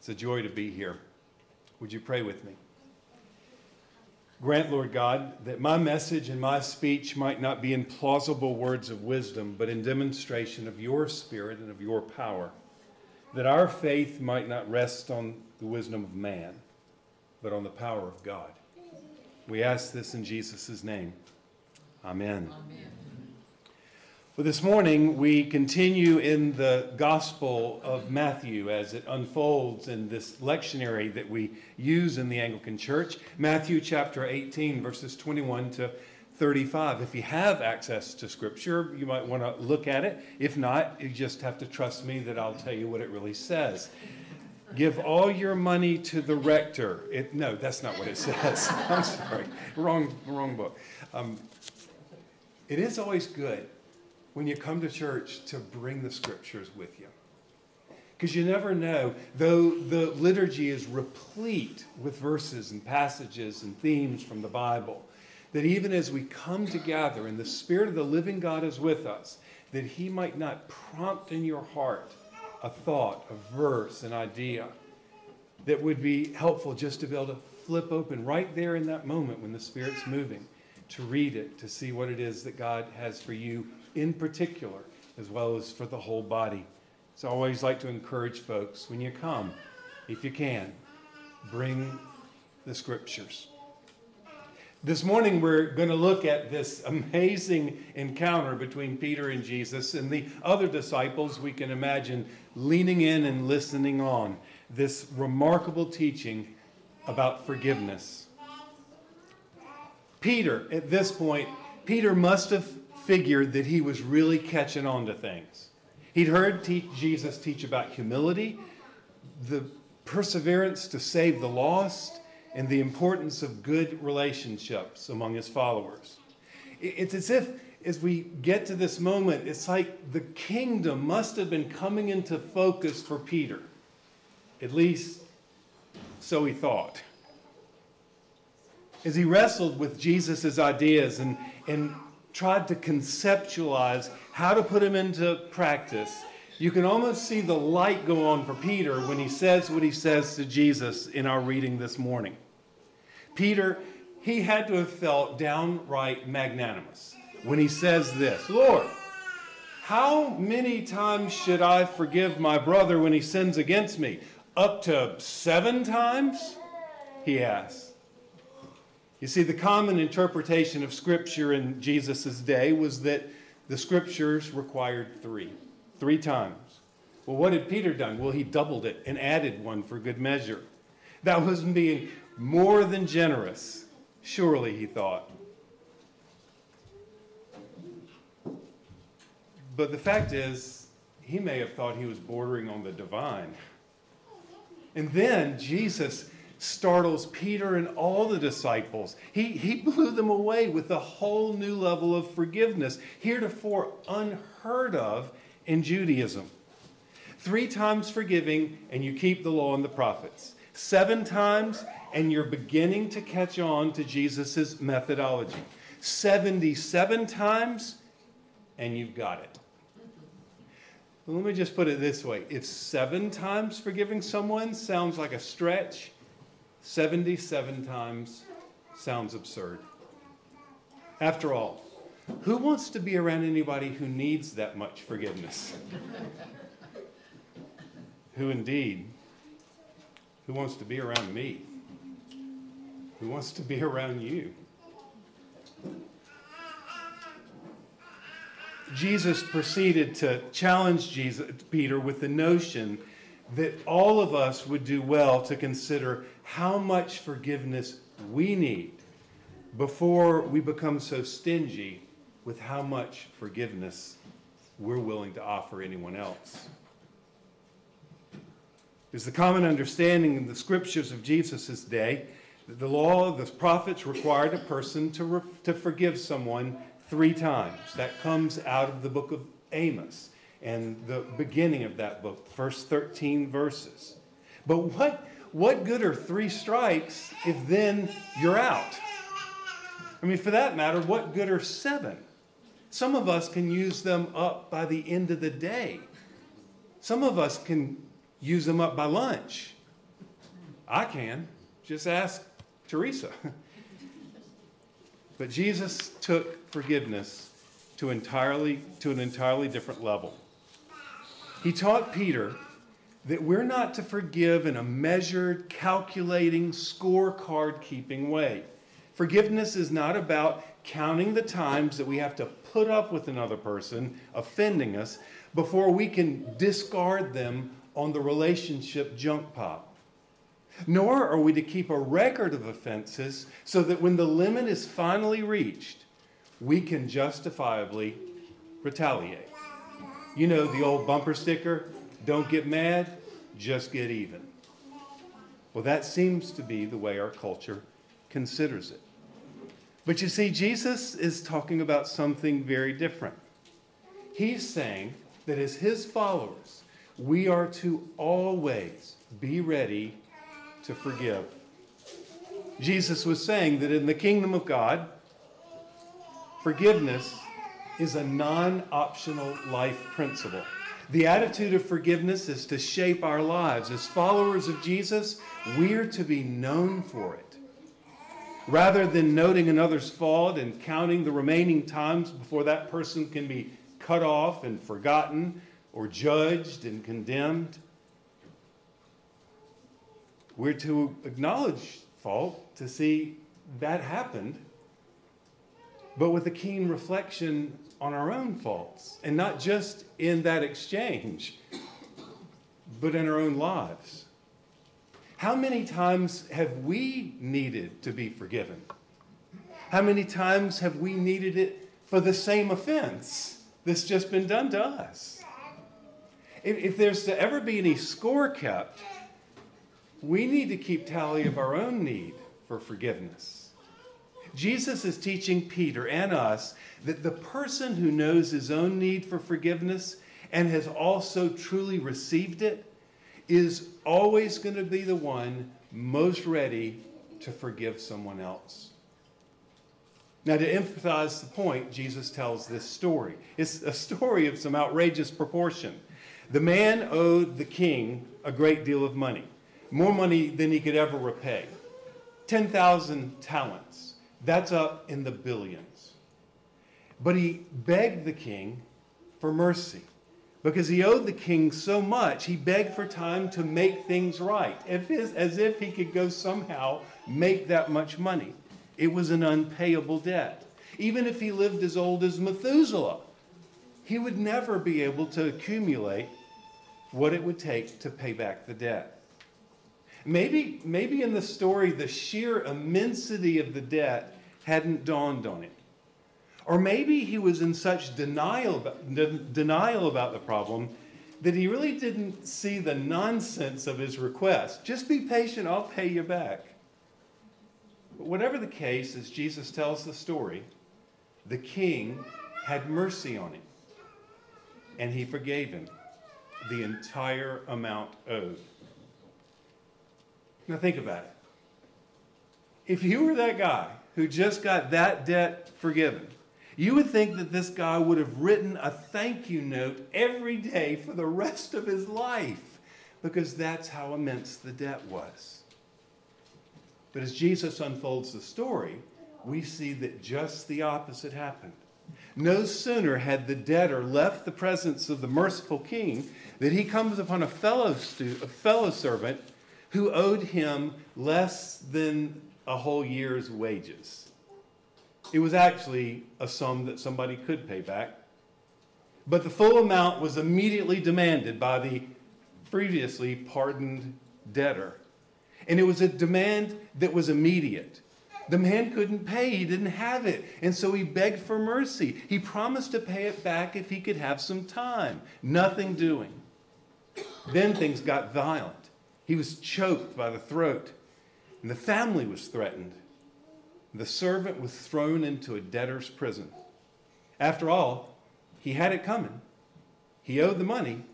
It's a joy to be here. Would you pray with me? Grant, Lord God, that my message and my speech might not be in plausible words of wisdom, but in demonstration of your spirit and of your power. That our faith might not rest on the wisdom of man, but on the power of God. We ask this in Jesus' name. Amen. Amen. Well, this morning we continue in the Gospel of Matthew as it unfolds in this lectionary that we use in the Anglican Church. Matthew chapter 18, verses 21 to 35. If you have access to Scripture, you might want to look at it. If not, you just have to trust me that I'll tell you what it really says. Give all your money to the rector. It, no, that's not what it says. I'm sorry. Wrong, wrong book. Um, it is always good when you come to church to bring the scriptures with you. Because you never know, though the liturgy is replete with verses and passages and themes from the Bible, that even as we come together and the Spirit of the living God is with us, that He might not prompt in your heart a thought, a verse, an idea that would be helpful just to be able to flip open right there in that moment when the Spirit's moving, to read it, to see what it is that God has for you in particular, as well as for the whole body. So I always like to encourage folks when you come, if you can, bring the scriptures. This morning, we're going to look at this amazing encounter between Peter and Jesus and the other disciples we can imagine leaning in and listening on this remarkable teaching about forgiveness. Peter, at this point, Peter must have figured that he was really catching on to things. He'd heard Jesus teach about humility, the perseverance to save the lost, and the importance of good relationships among his followers. It's as if, as we get to this moment, it's like the kingdom must have been coming into focus for Peter. At least, so he thought. As he wrestled with Jesus' ideas and, and tried to conceptualize how to put them into practice, you can almost see the light go on for Peter when he says what he says to Jesus in our reading this morning. Peter, he had to have felt downright magnanimous when he says this Lord, how many times should I forgive my brother when he sins against me? Up to seven times? He asks. You see, the common interpretation of Scripture in Jesus' day was that the Scriptures required three, three times. Well, what had Peter done? Well, he doubled it and added one for good measure. That was being more than generous, surely, he thought. But the fact is, he may have thought he was bordering on the divine. And then Jesus startles Peter and all the disciples. He, he blew them away with a whole new level of forgiveness, heretofore unheard of in Judaism. Three times forgiving, and you keep the law and the prophets. Seven times, and you're beginning to catch on to Jesus' methodology. 77 times, and you've got it. Let me just put it this way if seven times forgiving someone sounds like a stretch, 77 times sounds absurd. After all, who wants to be around anybody who needs that much forgiveness? who indeed? Who wants to be around me? Who wants to be around you? Jesus proceeded to challenge Jesus, Peter with the notion that all of us would do well to consider how much forgiveness we need before we become so stingy with how much forgiveness we're willing to offer anyone else. There's the common understanding in the scriptures of Jesus' day that the law of the prophets required a person to, to forgive someone three times. That comes out of the book of Amos and the beginning of that book, first 13 verses. But what, what good are three strikes if then you're out? I mean, for that matter, what good are seven? Some of us can use them up by the end of the day. Some of us can use them up by lunch I can. Just ask Teresa. but Jesus took forgiveness to entirely to an entirely different level. He taught Peter that we're not to forgive in a measured, calculating, scorecard keeping way. Forgiveness is not about counting the times that we have to put up with another person offending us before we can discard them on the relationship junk pile. Nor are we to keep a record of offenses so that when the limit is finally reached, we can justifiably retaliate. You know the old bumper sticker don't get mad, just get even. Well, that seems to be the way our culture considers it. But you see, Jesus is talking about something very different. He's saying that as his followers, we are to always be ready to forgive. Jesus was saying that in the kingdom of God, forgiveness is a non optional life principle. The attitude of forgiveness is to shape our lives. As followers of Jesus, we're to be known for it. Rather than noting another's fault and counting the remaining times before that person can be cut off and forgotten or judged and condemned, we're to acknowledge fault to see that happened, but with a keen reflection on our own faults, and not just in that exchange, but in our own lives. How many times have we needed to be forgiven? How many times have we needed it for the same offense that's just been done to us? If, if there's to ever be any score kept, we need to keep tally of our own need for forgiveness. Jesus is teaching Peter and us that the person who knows his own need for forgiveness and has also truly received it is always going to be the one most ready to forgive someone else. Now, to emphasize the point, Jesus tells this story. It's a story of some outrageous proportion. The man owed the king a great deal of money, more money than he could ever repay 10,000 talents. That's up in the billions. But he begged the king for mercy because he owed the king so much, he begged for time to make things right, as if he could go somehow make that much money. It was an unpayable debt. Even if he lived as old as Methuselah, he would never be able to accumulate what it would take to pay back the debt. Maybe, maybe in the story, the sheer immensity of the debt hadn't dawned on him. Or maybe he was in such denial about, de- denial about the problem that he really didn't see the nonsense of his request. Just be patient, I'll pay you back. But whatever the case, as Jesus tells the story, the king had mercy on him and he forgave him the entire amount owed. Now think about it. If you were that guy who just got that debt forgiven, you would think that this guy would have written a thank you note every day for the rest of his life because that's how immense the debt was. But as Jesus unfolds the story, we see that just the opposite happened. No sooner had the debtor left the presence of the merciful king than he comes upon a fellow, a fellow servant who owed him less than a whole year's wages. It was actually a sum that somebody could pay back. But the full amount was immediately demanded by the previously pardoned debtor. And it was a demand that was immediate. The man couldn't pay, he didn't have it. And so he begged for mercy. He promised to pay it back if he could have some time. Nothing doing. Then things got violent. He was choked by the throat, and the family was threatened. The servant was thrown into a debtor's prison. After all, he had it coming. He owed the money,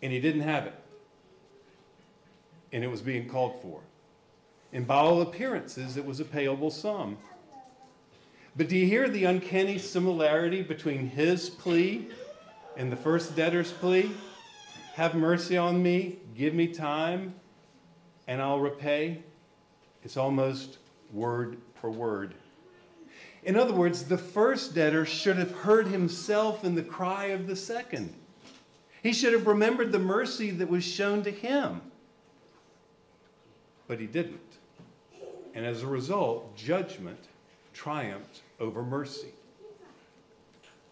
and he didn't have it. And it was being called for. And by all appearances, it was a payable sum. But do you hear the uncanny similarity between his plea and the first debtor's plea? Have mercy on me, give me time, and I'll repay, it's almost word for word. In other words, the first debtor should have heard himself in the cry of the second. He should have remembered the mercy that was shown to him. But he didn't. And as a result, judgment triumphed over mercy.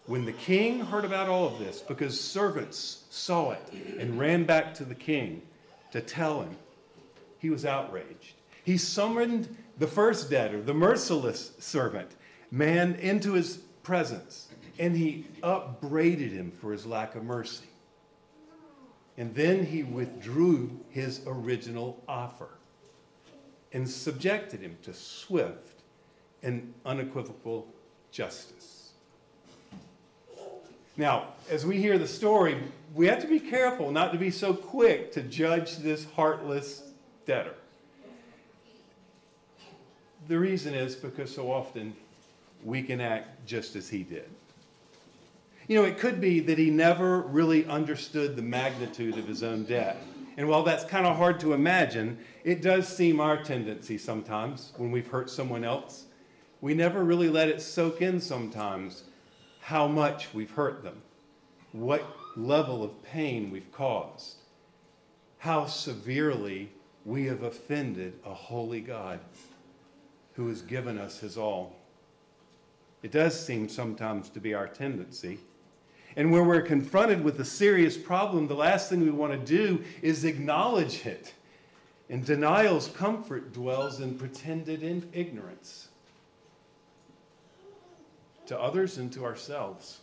When the king heard about all of this, because servants saw it and ran back to the king to tell him, he was outraged. He summoned the first debtor, the merciless servant, man, into his presence, and he upbraided him for his lack of mercy. And then he withdrew his original offer and subjected him to swift and unequivocal justice. Now, as we hear the story, we have to be careful not to be so quick to judge this heartless debtor. The reason is because so often we can act just as he did. You know, it could be that he never really understood the magnitude of his own debt. And while that's kind of hard to imagine, it does seem our tendency sometimes when we've hurt someone else. We never really let it soak in sometimes how much we've hurt them, what level of pain we've caused, how severely we have offended a holy God who has given us his all. It does seem sometimes to be our tendency. And when we're confronted with a serious problem, the last thing we want to do is acknowledge it. And denial's comfort dwells in pretended ignorance to others and to ourselves.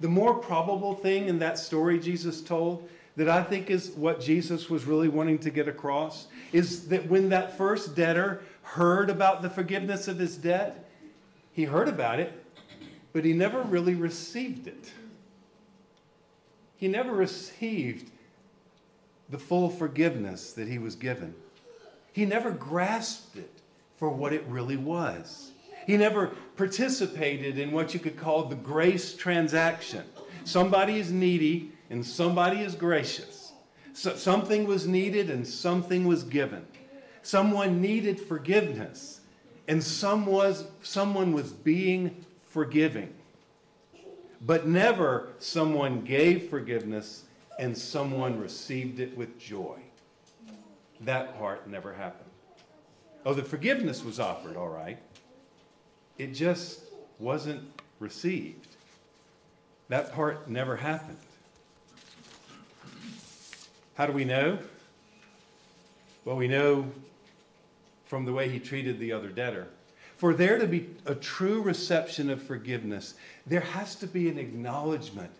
The more probable thing in that story Jesus told, that I think is what Jesus was really wanting to get across, is that when that first debtor heard about the forgiveness of his debt, he heard about it, but he never really received it. He never received the full forgiveness that he was given. He never grasped it for what it really was. He never participated in what you could call the grace transaction. Somebody is needy and somebody is gracious. So something was needed and something was given. Someone needed forgiveness and some was, someone was being forgiving. But never someone gave forgiveness and someone received it with joy. That part never happened. Oh, the forgiveness was offered, all right. It just wasn't received. That part never happened. How do we know? Well, we know from the way he treated the other debtor. For there to be a true reception of forgiveness, there has to be an acknowledgement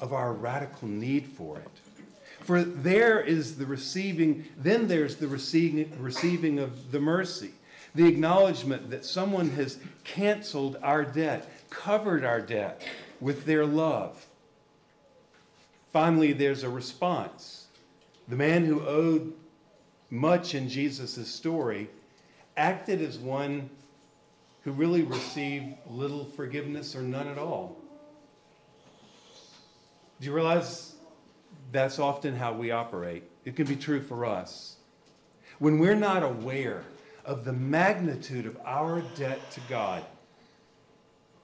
of our radical need for it. For there is the receiving, then there's the receiving, receiving of the mercy, the acknowledgement that someone has canceled our debt, covered our debt with their love. Finally, there's a response. The man who owed much in Jesus' story acted as one who really received little forgiveness or none at all. Do you realize that's often how we operate? It can be true for us. When we're not aware of the magnitude of our debt to God,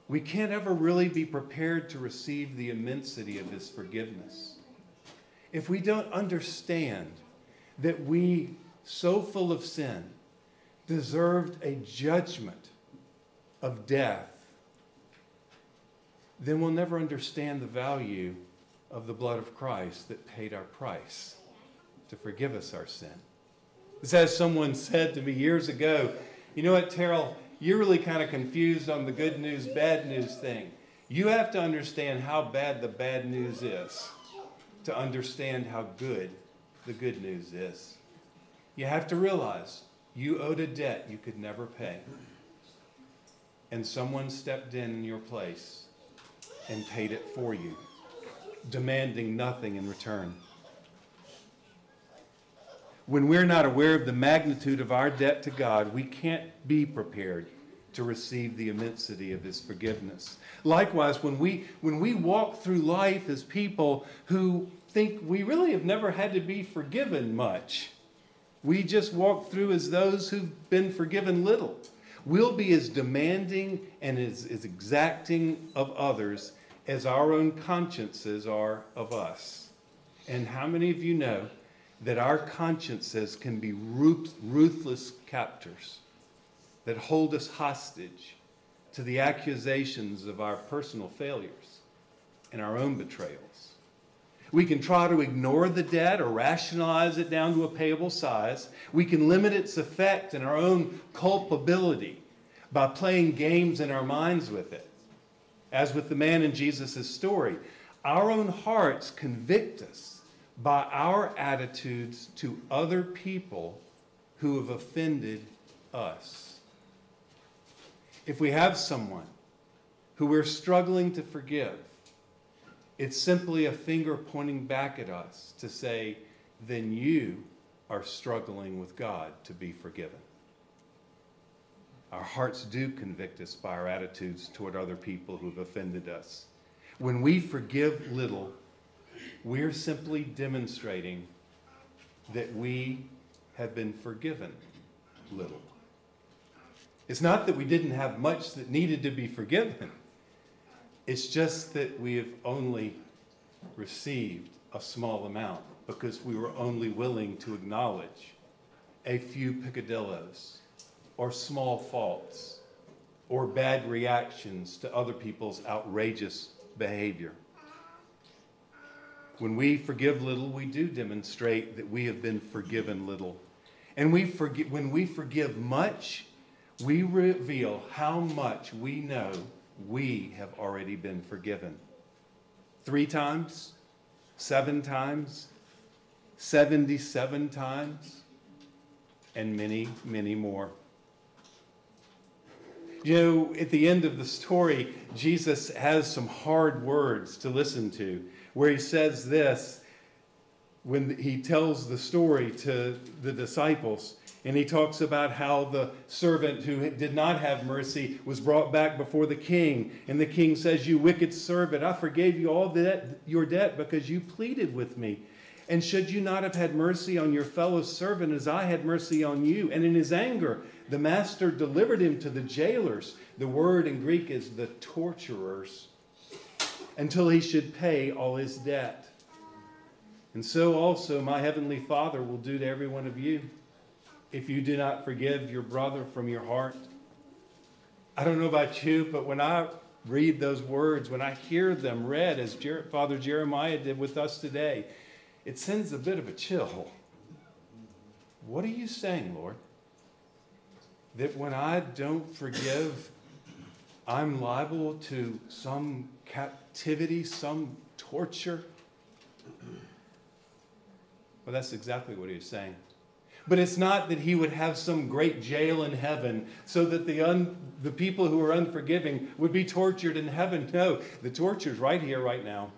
we can't ever really be prepared to receive the immensity of His forgiveness. If we don't understand that we, so full of sin, deserved a judgment of death, then we'll never understand the value of the blood of Christ that paid our price to forgive us our sin. It's as someone said to me years ago, you know what, Terrell, you're really kind of confused on the good news, bad news thing. You have to understand how bad the bad news is to understand how good the good news is. You have to realize you owed a debt you could never pay. And someone stepped in in your place and paid it for you, demanding nothing in return. When we're not aware of the magnitude of our debt to God, we can't be prepared to receive the immensity of his forgiveness. Likewise, when we when we walk through life as people who think we really have never had to be forgiven much, We just walk through as those who've been forgiven little. We'll be as demanding and as, as exacting of others as our own consciences are of us. And how many of you know that our consciences can be ruthless captors that hold us hostage to the accusations of our personal failures and our own betrayals? We can try to ignore the debt or rationalize it down to a payable size. We can limit its effect and our own culpability by playing games in our minds with it. As with the man in Jesus' story, our own hearts convict us by our attitudes to other people who have offended us. If we have someone who we're struggling to forgive, it's simply a finger pointing back at us to say, then you are struggling with God to be forgiven. Our hearts do convict us by our attitudes toward other people who've offended us. When we forgive little, we're simply demonstrating that we have been forgiven little. It's not that we didn't have much that needed to be forgiven. It's just that we have only received a small amount because we were only willing to acknowledge a few picadillos or small faults or bad reactions to other people's outrageous behavior. When we forgive little, we do demonstrate that we have been forgiven little. And we forgive, when we forgive much, we reveal how much we know we have already been forgiven. Three times, seven times, 77 times, and many, many more. You know, at the end of the story, Jesus has some hard words to listen to, where he says this when he tells the story to the disciples. And he talks about how the servant who did not have mercy was brought back before the king. And the king says, You wicked servant, I forgave you all your debt because you pleaded with me. And should you not have had mercy on your fellow servant as I had mercy on you? And in his anger, the master delivered him to the jailers. The word in Greek is the torturers, until he should pay all his debt. And so also my heavenly Father will do to every one of you if you do not forgive your brother from your heart. I don't know about you, but when I read those words, when I hear them read as Jer- Father Jeremiah did with us today, it sends a bit of a chill. What are you saying, Lord? That when I don't forgive, I'm liable to some captivity, some torture? Well, that's exactly what he's saying. But it's not that he would have some great jail in heaven so that the, un, the people who are unforgiving would be tortured in heaven. No, the torture is right here, right now.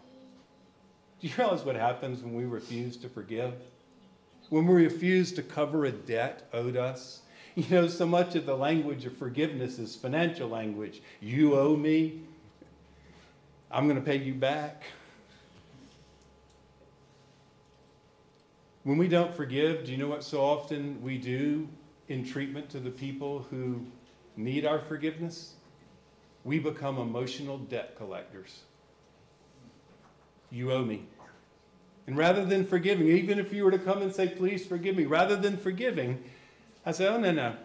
Do you realize what happens when we refuse to forgive? When we refuse to cover a debt owed us? You know, so much of the language of forgiveness is financial language. You owe me, I'm going to pay you back. When we don't forgive, do you know what so often we do in treatment to the people who need our forgiveness? We become emotional debt collectors. You owe me. And rather than forgiving, even if you were to come and say, please forgive me, rather than forgiving, I say, oh, no, no.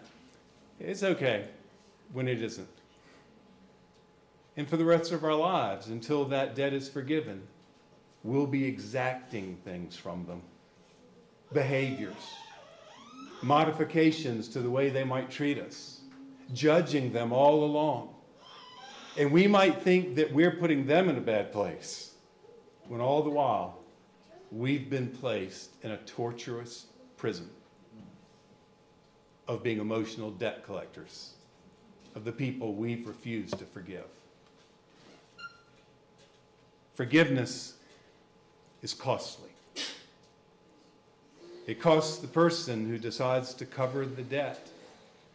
It's okay when it isn't. And for the rest of our lives, until that debt is forgiven, we'll be exacting things from them behaviors, modifications to the way they might treat us, judging them all along. And we might think that we're putting them in a bad place, when all the while we've been placed in a torturous prison of being emotional debt collectors of the people we've refused to forgive. Forgiveness is costly. It costs the person who decides to cover the debt.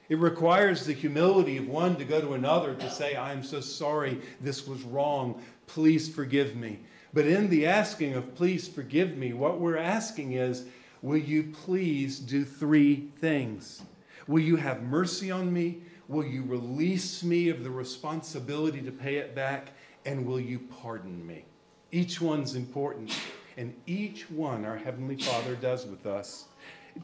It requires the humility of one to go to another to say, I am so sorry, this was wrong, please forgive me. But in the asking of please forgive me, what we're asking is, will you please do three things? Will you have mercy on me? Will you release me of the responsibility to pay it back? And will you pardon me? Each one's important. And each one our Heavenly Father does with us.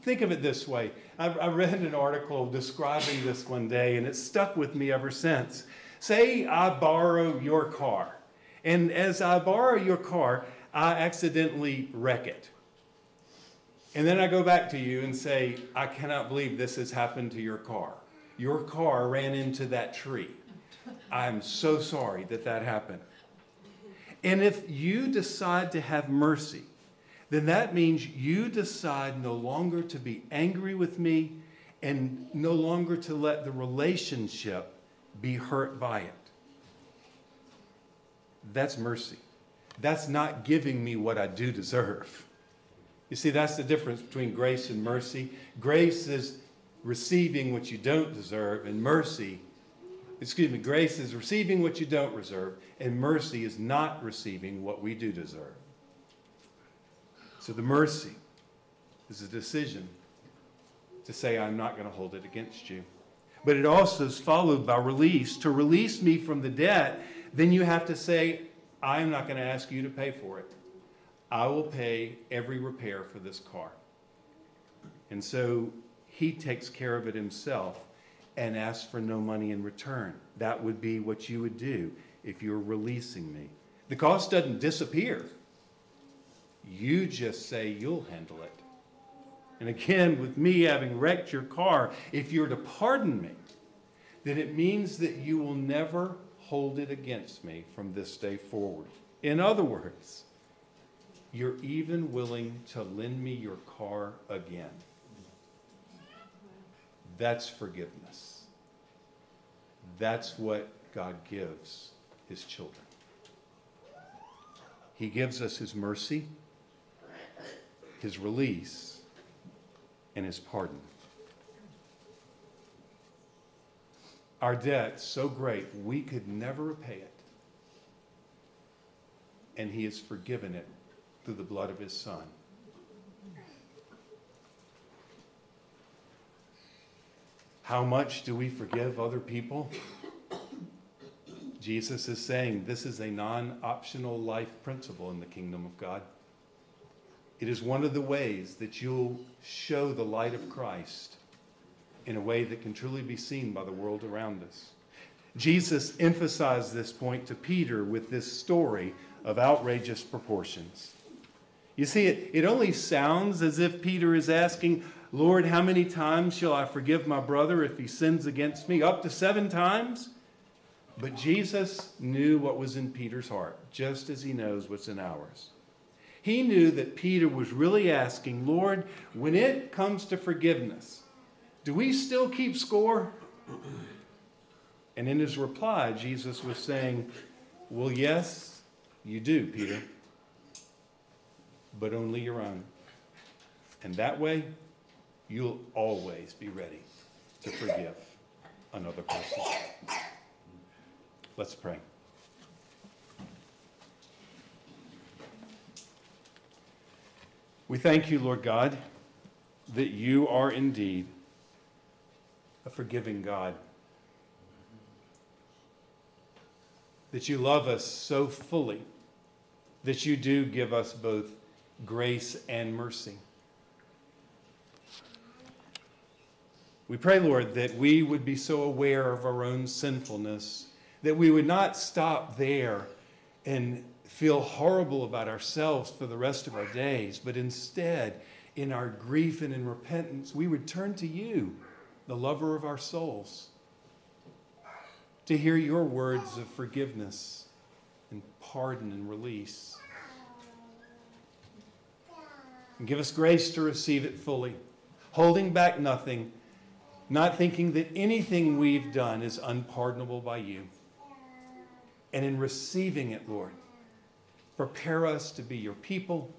Think of it this way I, I read an article describing this one day, and it stuck with me ever since. Say I borrow your car, and as I borrow your car, I accidentally wreck it. And then I go back to you and say, I cannot believe this has happened to your car. Your car ran into that tree. I'm so sorry that that happened. And if you decide to have mercy, then that means you decide no longer to be angry with me and no longer to let the relationship be hurt by it. That's mercy. That's not giving me what I do deserve. You see, that's the difference between grace and mercy. Grace is receiving what you don't deserve, and mercy, excuse me, grace is receiving what you don't deserve, and mercy is not receiving what we do deserve. So the mercy is a decision to say, I'm not going to hold it against you. But it also is followed by release. To release me from the debt, then you have to say, I'm not going to ask you to pay for it. I will pay every repair for this car. And so he takes care of it himself and ask for no money in return. That would be what you would do if you're releasing me. The cost doesn't disappear. You just say you'll handle it. And again, with me having wrecked your car, if you're to pardon me, then it means that you will never hold it against me from this day forward. In other words, you're even willing to lend me your car again. That's forgiveness. That's what God gives his children. He gives us his mercy, his release, and his pardon. Our debt so great we could never repay it. And he has forgiven it through the blood of his son. How much do we forgive other people? Jesus is saying this is a non optional life principle in the kingdom of God. It is one of the ways that you'll show the light of Christ in a way that can truly be seen by the world around us. Jesus emphasized this point to Peter with this story of outrageous proportions. You see, it, it only sounds as if Peter is asking, Lord, how many times shall I forgive my brother if he sins against me? Up to seven times? But Jesus knew what was in Peter's heart, just as he knows what's in ours. He knew that Peter was really asking, Lord, when it comes to forgiveness, do we still keep score? And in his reply, Jesus was saying, Well, yes, you do, Peter but only your own. And that way, you'll always be ready to forgive another person. Let's pray. We thank you, Lord God, that you are indeed a forgiving God. That you love us so fully that you do give us both grace and mercy. We pray, Lord, that we would be so aware of our own sinfulness that we would not stop there and feel horrible about ourselves for the rest of our days, but instead, in our grief and in repentance, we would turn to you, the lover of our souls, to hear your words of forgiveness and pardon and release. And give us grace to receive it fully, holding back nothing, not thinking that anything we've done is unpardonable by you. And in receiving it, Lord, prepare us to be your people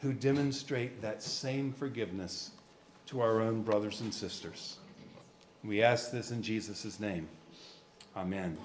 who demonstrate that same forgiveness to our own brothers and sisters. We ask this in Jesus' name. Amen.